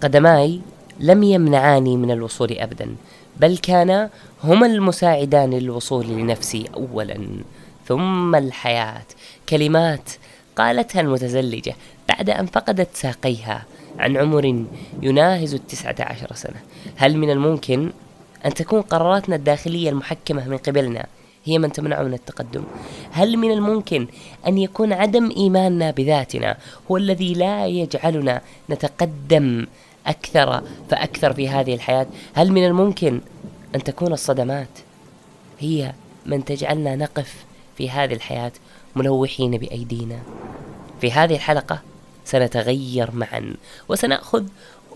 قدماي لم يمنعاني من الوصول أبدا بل كانا هما المساعدان للوصول لنفسي أولا. ثم الحياة. كلمات قالتها المتزلجة بعد أن فقدت ساقيها عن عمر يناهز التسعة عشر سنة. هل من الممكن أن تكون قراراتنا الداخلية المحكمة من قبلنا هي من تمنع من التقدم. هل من الممكن أن يكون عدم إيماننا بذاتنا هو الذي لا يجعلنا نتقدم أكثر فأكثر في هذه الحياة؟ هل من الممكن أن تكون الصدمات هي من تجعلنا نقف في هذه الحياة ملوحين بأيدينا؟ في هذه الحلقة سنتغير معا وسنأخذ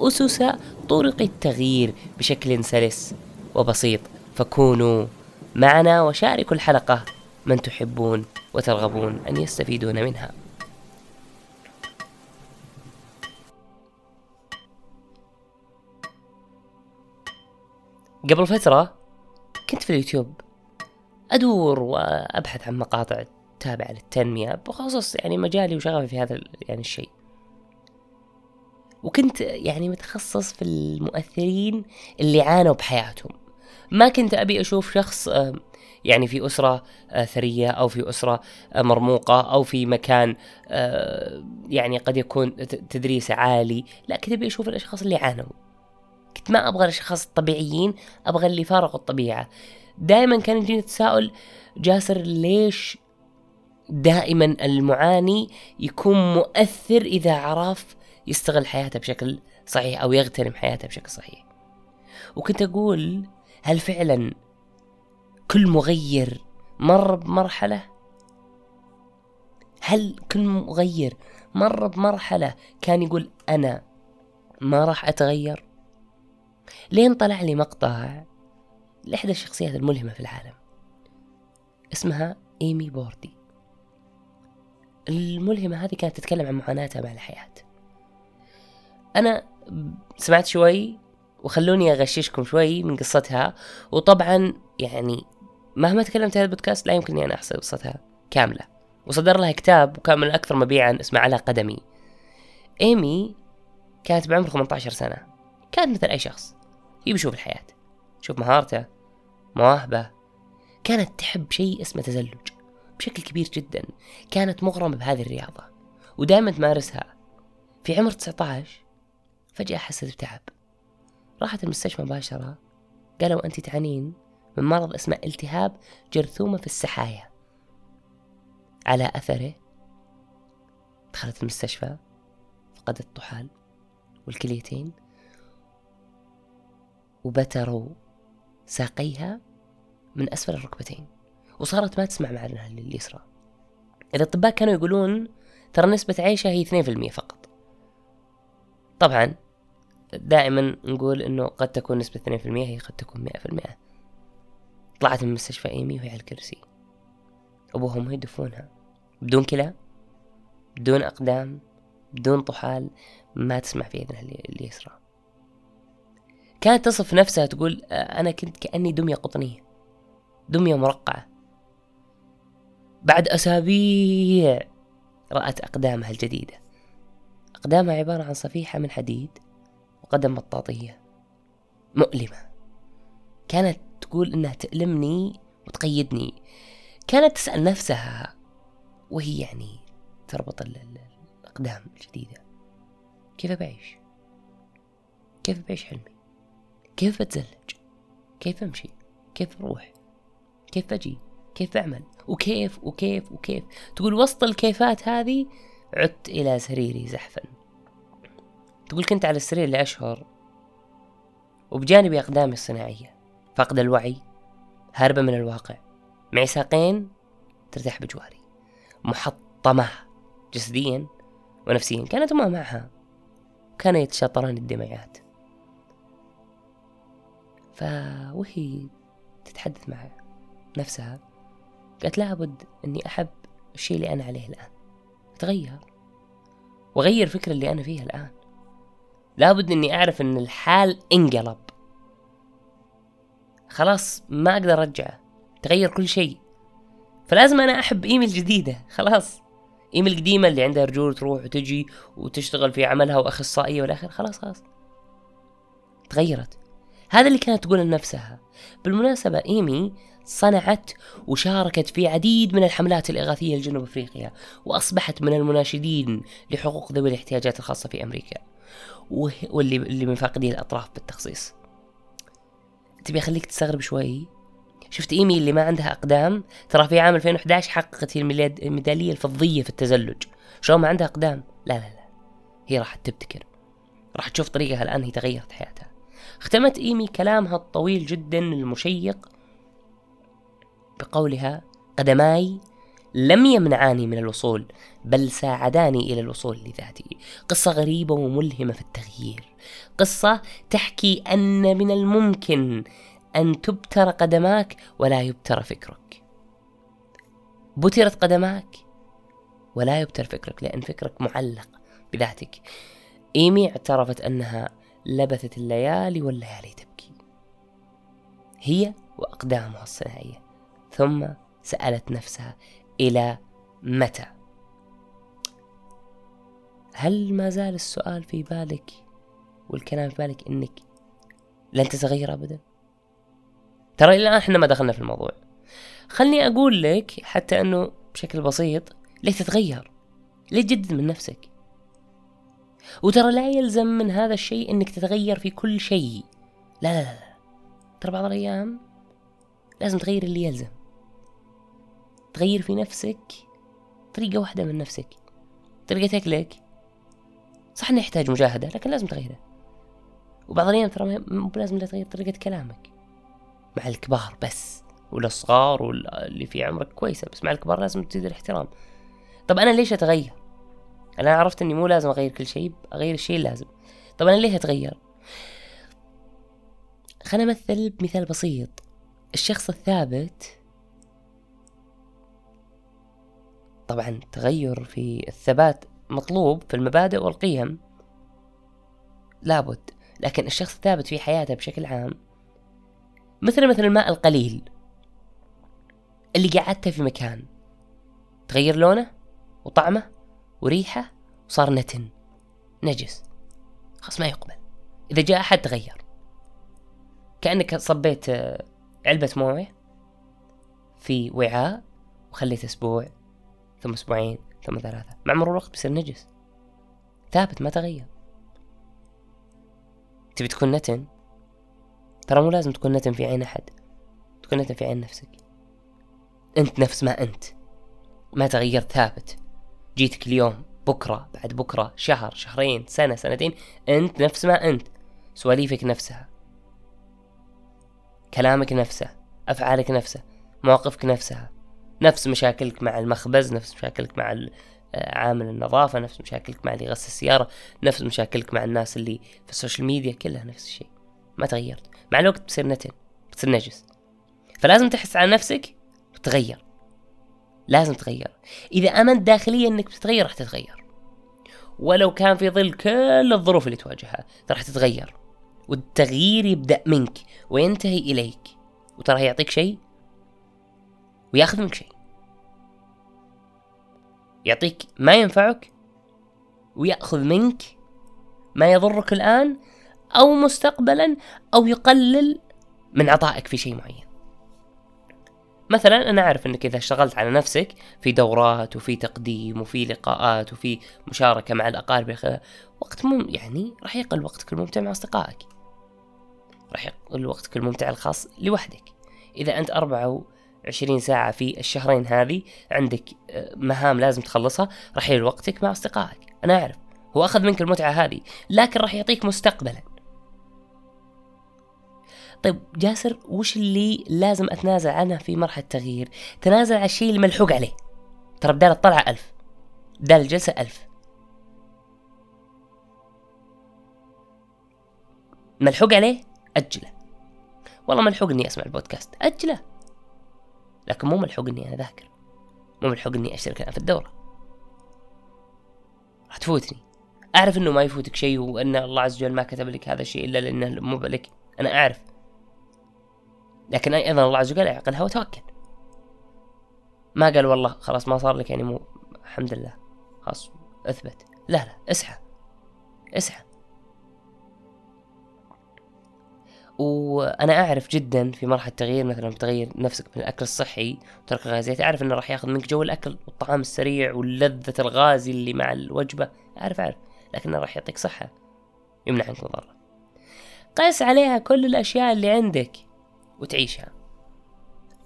أسس طرق التغيير بشكل سلس وبسيط. فكونوا معنا وشاركوا الحلقة من تحبون وترغبون أن يستفيدون منها. قبل فترة كنت في اليوتيوب أدور وأبحث عن مقاطع تابعة للتنمية بخصوص يعني مجالي وشغفي في هذا يعني الشيء. وكنت يعني متخصص في المؤثرين اللي عانوا بحياتهم. ما كنت أبي أشوف شخص آه، يعني في أسرة آه، ثرية أو في أسرة آه، مرموقة أو في مكان يعني قد يكون تدريس عالي. لا كنت أبي أشوف الأشخاص اللي عانوا. كنت ما أبغى الأشخاص الطبيعيين أبغى اللي فارقوا الطبيعة. دائما كان يجيني تساؤل جاسر ليش دائما المعاني يكون مؤثر إذا عرف يستغل حياته بشكل صحيح أو يغتنم حياته بشكل صحيح؟ وكنت أقول هل فعلا كل مغير مر بمرحلة؟ هل كل مغير مر بمرحلة كان يقول أنا ما راح أتغير؟ لين طلع لي مقطع لإحدى الشخصيات الملهمة في العالم اسمها إيمي بوردي. الملهمة هذه كانت تتكلم عن معاناتها مع الحياة. أنا سمعت شوي وخلوني أغششكم شوي من قصتها. وطبعا يعني مهما تكلمت هذا البودكاست لا يمكن أني أنا أحصل قصتها كاملة. وصدر لها كتاب وكان من أكثر مبيعا اسمه على قدمي. إيمي كانت بعمر 18 سنة. كانت مثل أي شخص. يبي يشوف الحياة. يشوف مهارته مواهبه. كانت تحب شيء اسمه تزلج. بشكل كبير جدا. كانت مغرمة بهذه الرياضة. ودائما تمارسها. في عمر 19 فجأة حست بتعب. راحت المستشفى مباشرة قالوا أنت تعانين من مرض اسمه التهاب جرثومة في السحايا. على أثره دخلت المستشفى فقدت الطحال والكليتين وبتروا ساقيها من أسفل الركبتين. وصارت ما تسمع مع اليسرى. الأطباء كانوا يقولون ترى نسبة عيشها هي 2% فقط. طبعا دائما نقول إنه قد تكون نسبة 2% هي قد تكون 100% طلعت من مستشفى إيمي وهي على الكرسي. ابوها وامها يدفونها. بدون كلى بدون أقدام بدون طحال ما تسمع في إذنها اليسرى. كانت تصف نفسها تقول أنا كنت كأني دمية قطنية دمية مرقعة. بعد أسابيع رأت أقدامها الجديدة. أقدامها عبارة عن صفيحة من حديد وقدم مطاطية مؤلمة. كانت تقول إنها تألمني وتقيدني. كانت تسأل نفسها وهي يعني تربط الأقدام الجديدة. كيف بعيش؟ كيف بعيش حلمي؟ كيف بتزلج؟ كيف أمشي؟ كيف أروح؟ كيف أجي؟ كيف أعمل؟ وكيف؟ وكيف؟ وكيف؟ تقول وسط الكيفات هذه عدت إلى سريري زحفا. تقول كنت على السرير لأشهر وبجانبي أقدامي الصناعية فقد الوعي هاربة من الواقع معي ساقين ترتاح بجواري محطمة جسديا ونفسيا كانت أمها معها كانوا يتشاطران الدمعات فوهي تتحدث مع نفسها قالت لابد أني أحب الشيء اللي أنا عليه الآن أتغير وأغير الفكرة اللي أنا فيها الآن. لابد إني أعرف إن الحال انقلب. خلاص ما أقدر أرجعه. تغير كل شيء. فلازم أنا أحب إيميل جديدة. خلاص. إيميل القديمة اللي عندها رجول تروح وتجي وتشتغل في عملها وأخصائية والآخر. خلاص خلاص. تغيرت. هذا اللي كانت تقول لنفسها. بالمناسبة إيمي صنعت وشاركت في عديد من الحملات الإغاثية لجنوب أفريقيا وأصبحت من المناشدين لحقوق ذوي الاحتياجات الخاصة في أمريكا. واللي اللي من فاقدي الأطراف بالتخصيص. تبي أخليك تستغرب شوي. شفت ايمي اللي ما عندها أقدام؟ ترى في عام 2011 حققت الميدالية الفضية في التزلج. شلون ما عندها أقدام؟ لا لا لا. هي راح تبتكر. راح تشوف طريقها الآن هي تغيرت حياتها. اختمت ايمي كلامها الطويل جدا المشيق بقولها قدماي لم يمنعاني من الوصول بل ساعداني إلى الوصول لذاتي. قصة غريبة وملهمة في التغيير. قصة تحكي أن من الممكن أن تبتر قدماك ولا يبتر فكرك. بترت قدماك ولا يبتر فكرك لأن فكرك معلق بذاتك. إيمي اعترفت أنها لبثت الليالي والليالي تبكي. هي وأقدامها الصناعية. ثم سألت نفسها إلى متى؟ هل ما زال السؤال في بالك والكلام في بالك إنك لن تتغير ابدا؟ ترى إلى الآن إحنا ما دخلنا في الموضوع. خلني أقول لك حتى أنه بشكل بسيط ليه تتغير؟ ليه تجدد من نفسك؟ وترى لا يلزم من هذا الشيء إنك تتغير في كل شيء. لا لا لا, لا. ترى بعض الأيام لازم تغير اللي يلزم. تغير في نفسك طريقة واحدة من نفسك. طريقة أكلك صح إنه يحتاج مجاهدة لكن لازم تغيره. وبعض الأيام ترى مو لازم تغير طريقة كلامك. مع الكبار بس والصغار واللي في عمرك كويسة بس مع الكبار لازم تزيد الاحترام. طب أنا ليش أتغير؟ أنا عرفت إني مو لازم أغير كل شيء أغير الشيء اللازم. طب أنا ليه أتغير؟ خلينا أمثل بمثال بسيط. الشخص الثابت طبعا تغير في الثبات مطلوب في المبادئ والقيم. لابد لكن الشخص الثابت في حياته بشكل عام مثل مثل الماء القليل اللي قعدته في مكان تغير لونه وطعمه وريحه وصار نتن نجس خلاص ما يقبل. إذا جاء أحد تغير. كأنك صبيت آه، علبة موية في وعاء وخليته أسبوع. ثم أسبوعين ثم ثلاثة. مع مرور الوقت بيصير نجس. ثابت ما تغير. تبي تكون نتن؟ ترى مو لازم تكون نتن في عين أحد. تكون نتن في عين نفسك. أنت نفس ما أنت. ما تغيرت ثابت. جيتك اليوم بكرة بعد بكرة شهر شهرين سنة سنتين أنت نفس ما أنت. سواليفك نفسها. كلامك نفسه. أفعالك نفسه. مواقفك نفسها. نفس مشاكلك مع المخبز نفس مشاكلك مع عامل النظافة نفس مشاكلك مع اللي يغسل السيارة نفس مشاكلك مع الناس اللي في ال social media كلها نفس الشيء. ما تغيرت. مع الوقت بتصير نتن بتصير نجس. فلازم تحس على نفسك وتغير لازم تغير إذا آمنت داخليا إنك بتتغير راح تتغير. ولو كان في ظل كل الظروف اللي تواجهها راح تتغير. والتغيير يبدأ منك وينتهي إليك. وترى يعطيك شيء وياخذ منك شيء. يعطيك ما ينفعك ويأخذ منك ما يضرك الآن أو مستقبلا أو يقلل من عطائك في شيء معين. مثلا أنا أعرف أنك إذا اشتغلت على نفسك في دورات وفي تقديم وفي لقاءات وفي مشاركة مع الأقارب وقت مم يعني راح يقل وقتك الممتع مع أصدقائك. راح يقل وقتك الممتع الخاص لوحدك. إذا أنت أربعة عشرين ساعة في الشهرين هذه عندك آه، مهام لازم تخلصها راح يل وقتك مع أصدقائك. أنا أعرف هو أخذ منك المتعة هذه لكن راح يعطيك مستقبلا. طيب جاسر وش اللي لازم أتنازل عنه في مرحلة التغيير؟ تنازل على الشيء اللي ملحوق عليه. ترى بدال الطلعة ألف بدال الجلسة ألف. ملحوق عليه؟ أجله. والله ملحوق إني أسمع البودكاست. أجله. لكن مو ملحوق إني أنا ذاكر مو ملحوق إني اشترك الان في الدورة. راح تفوتني. أعرف إنه ما يفوتك شيء وإن الله عز وجل ما كتب لك هذا الشيء إلا لأنه مو لك. أنا أعرف. لكن أيضا الله عز وجل يعقلها وتوكل. ما قال والله خلاص ما صار لك يعني مو الحمد لله. خلاص أثبت. لا لا اسعى اسعى وأنا أعرف جدا في مرحلة تغيير مثلا تغير نفسك من الأكل الصحي وترك الغازيات أعرف انه راح ياخذ منك جو الأكل والطعام السريع واللذه الغازي اللي مع الوجبة أعرف أعرف لكنه راح يعطيك صحة يمنع عنك مضره قس عليها كل الأشياء اللي عندك وتعيشها.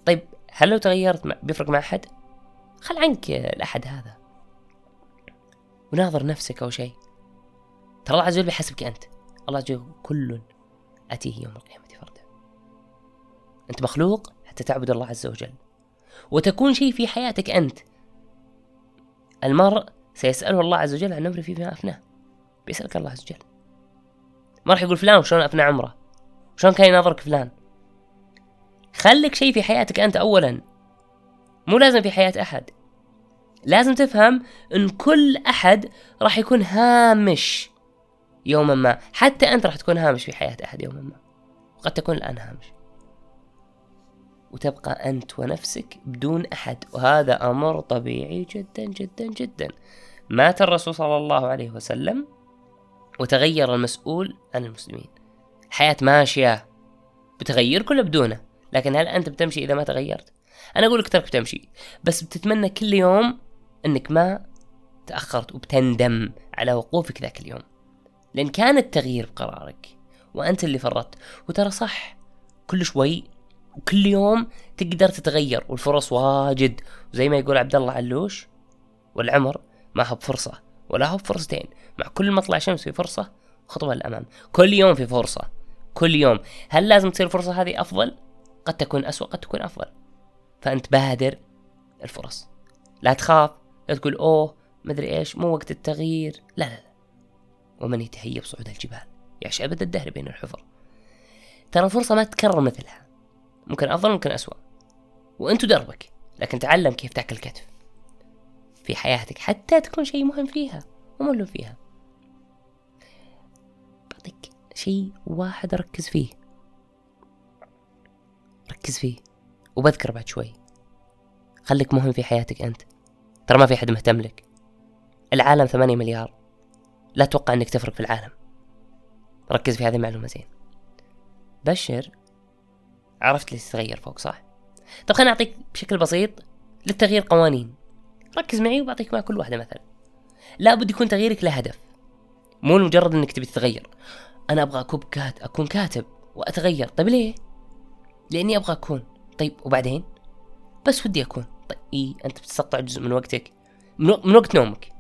طيب هل لو تغيرت بيفرق مع أحد؟ خل عنك الأحد هذا. وناظر نفسك أو شيء. ترى الله عز وجل بيحاسبك أنت. الله عز وجل كل أتيه يوم القيامة فردا. أنت مخلوق حتى تعبد الله عز وجل. وتكون شيء في حياتك أنت. المرء سيسأله الله عز وجل عن أمره فيما أفناه. بيسألك الله عز وجل. ما راح يقول فلان وشلون أفنى عمره؟ شلون كان يناظرك فلان؟ خليك شيء في حياتك أنت أولا. مو لازم في حياة أحد. لازم تفهم إن كل أحد راح يكون هامش يوما ما. حتى أنت راح تكون هامش في حياة أحد يوما ما. وقد تكون الآن هامش. وتبقى أنت ونفسك بدون أحد. وهذا أمر طبيعي جدا جدا جدا. مات الرسول صلى الله عليه وسلم وتغير المسؤول عن المسلمين. الحياة ماشية بتغير كله بدونه. لكن هل أنت بتمشي إذا ما تغيرت؟ أنا أقول لك ترك بتمشي. بس بتتمنى كل يوم إنك ما تأخرت وبتندم على وقوفك ذاك اليوم. لأن كان التغيير بقرارك وأنت اللي فرطت. وترى صح كل شوي وكل يوم تقدر تتغير والفرص واجد. زي ما يقول عبد الله علوش والعمر ما هو بفرصة ولا هو بفرصتين. مع كل مطلع شمس في فرصة خطوة للأمام. كل يوم في فرصة كل يوم. هل لازم تصير الفرصة هذه أفضل؟ قد تكون أسوأ قد تكون أفضل. فأنت بادر الفرص. لا تخاف لا تقول أوه مدري إيش مو وقت التغيير. لا لا لا. ومن يتهيب صعود الجبال يعيش أبد الدهر بين الحفر. ترى الفرصة ما تتكرر مثلها. ممكن أفضل ممكن أسوأ. وأنت دربك لكن تعلم كيف تاكل كتف. في حياتك حتى تكون شيء مهم فيها ومهم فيها. بعطيك شيء واحد ركز فيه. ركز فيه وبذكر بعد شوي. خليك مهم في حياتك أنت. ترى ما في حد مهتم لك. العالم ثمانية مليار. لا تتوقع أنك تفرق في العالم. ركز في هذه المعلومة زين. بشر عرفت ليش تتغير فوق صح؟ طب خليني أعطيك بشكل بسيط للتغيير قوانين. ركز معي وبعطيك مع كل واحدة مثلا. لابد يكون تغييرك له هدف مو لمجرد إنك تبي تتغير. أنا أبغى أكون كات أكون كاتب وأتغير. طيب ليه؟ لأني أبغى أكون. طيب وبعدين؟ بس ودي أكون. طيب اي أنت بتستقطع جزء من وقتك من وقت نومك.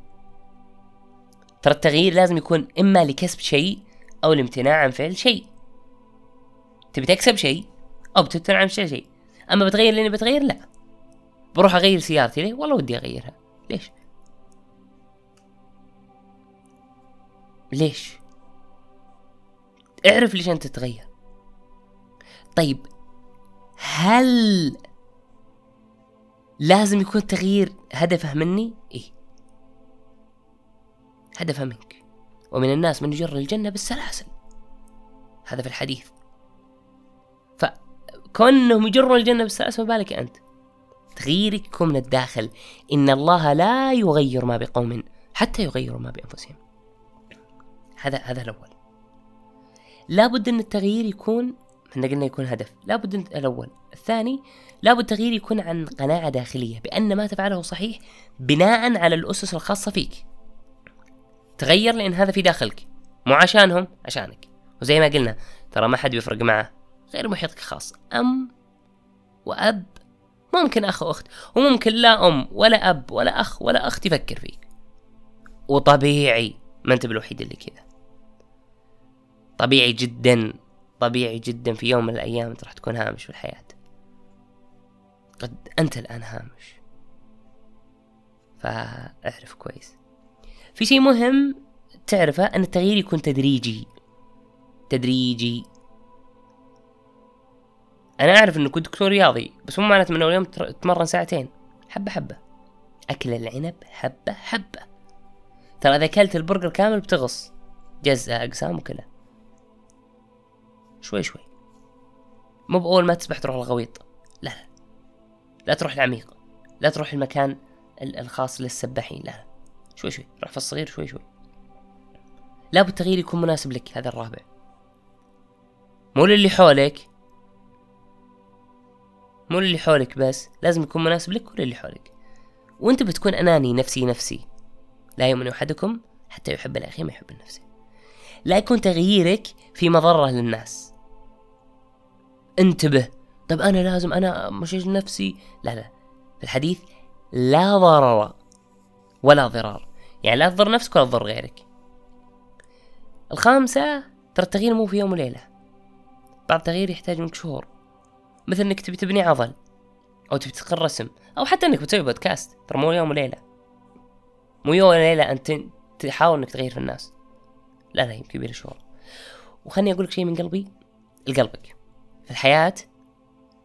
ترى التغيير لازم يكون إما لكسب شيء أو الامتناع عن فعل شيء. تبي تكسب شيء أو بتمتنع عن فعل شيء. أما بتغير لاني بتغير لا. بروح أغير سيارتي ليه؟ والله ودي أغيرها. ليش؟ ليش؟ اعرف ليش أنت تتغير. طيب هل لازم يكون التغيير هدفه مني؟ إيه. هدفه منك. ومن الناس من يجر الجنة بالسلاسل. هذا في الحديث. فكونهم يجرون الجنة بالسلاسل ما بالك أنت؟ تغييرك يكون من الداخل. إن الله لا يغير ما بقوم حتى يغيروا ما بأنفسهم. هذا هذا الأول. لابد أن التغيير يكون إحنا قلنا يكون هدف. لابد الأول. الثاني لابد التغيير يكون عن قناعة داخلية بأن ما تفعله صحيح بناء على الأسس الخاصة فيك. تغير لأن هذا في داخلك. مو عشانهم عشانك. وزي ما قلنا ترى ما حد بيفرق معه غير محيطك الخاص أم وأب ممكن أخ وأخت وممكن لا أم ولا أب ولا أخ ولا أخت يفكر فيك. وطبيعي ما أنت بالوحيد اللي كذا. طبيعي جدا طبيعي جدا في يوم من الأيام أنت راح تكون هامش في الحياة. قد أنت الآن هامش. فاعرف كويس. في شيء مهم تعرفه أن التغيير يكون تدريجي. تدريجي. أنا أعرف أنه كنت دكتور رياضي بس مو معناته من أول يوم تتمرن ساعتين. حبة حبة. أكل العنب حبة حبة. ترى إذا أكلت البرجر كامل بتغص. جزء أقسام وكله شوي شوي. مو بأول ما تسبح تروح الغويط. لا. لا لا تروح العميق. لا تروح المكان الخاص للسباحين. لا. شوي شوي روح في الصغير شوي شوي. لابد التغيير يكون مناسب لك هذا الرابع. مو للي حولك. مو للي حولك بس لازم يكون مناسب لك وللي حولك. وانت بتكون أناني نفسي نفسي. لا يؤمن أحدكم حتى يحب الاخي ما يحب نفسه لا يكون تغييرك في مضرة للناس. انتبه. طب أنا لازم أنا مشيش نفسي. لا لا. في الحديث لا ضرر. ولا ضرار. يعني لا تضر نفسك ولا تضر غيرك. الخامسة ترى التغيير مو في يوم وليلة. بعض التغيير يحتاج منك شهور. مثل إنك تبي تبني عضل أو تبي تتقن رسم أو حتى إنك بتسوي بودكاست ترى مو يوم وليلة. مو يوم وليلة أنت تحاول إنك تغير في الناس. لا لا يمكن يبي شهور. وخلني أقول لك شيء من قلبي. لقلبك. في الحياة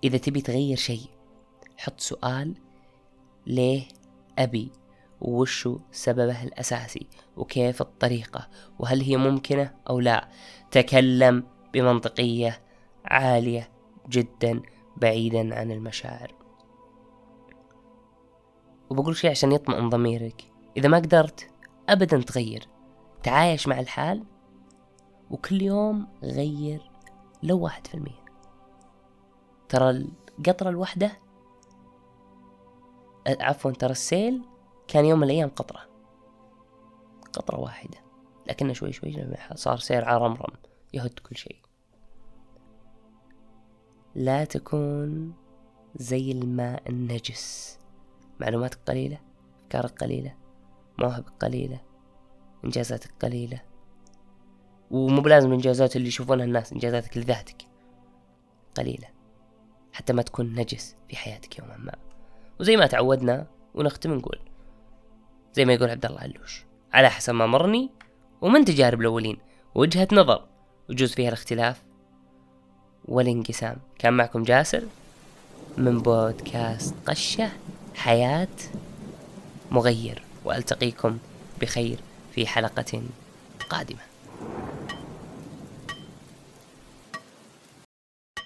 إذا تبي تغير شيء حط سؤال ليه أبي؟ وشو سببه الأساسي وكيف الطريقة وهل هي ممكنة أو لا. تكلم بمنطقية عالية جدا بعيدا عن المشاعر. وبقول شيء عشان يطمئن ضميرك. إذا ما قدرت أبدا تغير. تعايش مع الحال وكل يوم غير لو واحد في المية. ترى القطرة الواحدة عفوا ترى السيل كان يوم من الأيام قطرة. قطرة واحدة. لكنه شوي شوي صار سير عرمرم يهد كل شيء. لا تكون زي الماء النجس. معلوماتك قليلة؟ أفكارك قليلة؟ مواهبك قليلة؟ إنجازاتك قليلة؟ ومو بلازم الإنجازات اللي يشوفونها الناس إنجازاتك لذاتك قليلة. حتى ما تكون نجس في حياتك يوما ما. وزي ما تعودنا ونختم نقول زي ما يقول عبد الله علوش. على حسب ما مرني ومن تجارب الأولين. وجهة نظر. وجوز فيها الاختلاف. والانقسام. كان معكم جاسر من بودكاست قشة حياة مغير. وألتقيكم بخير في حلقة قادمة.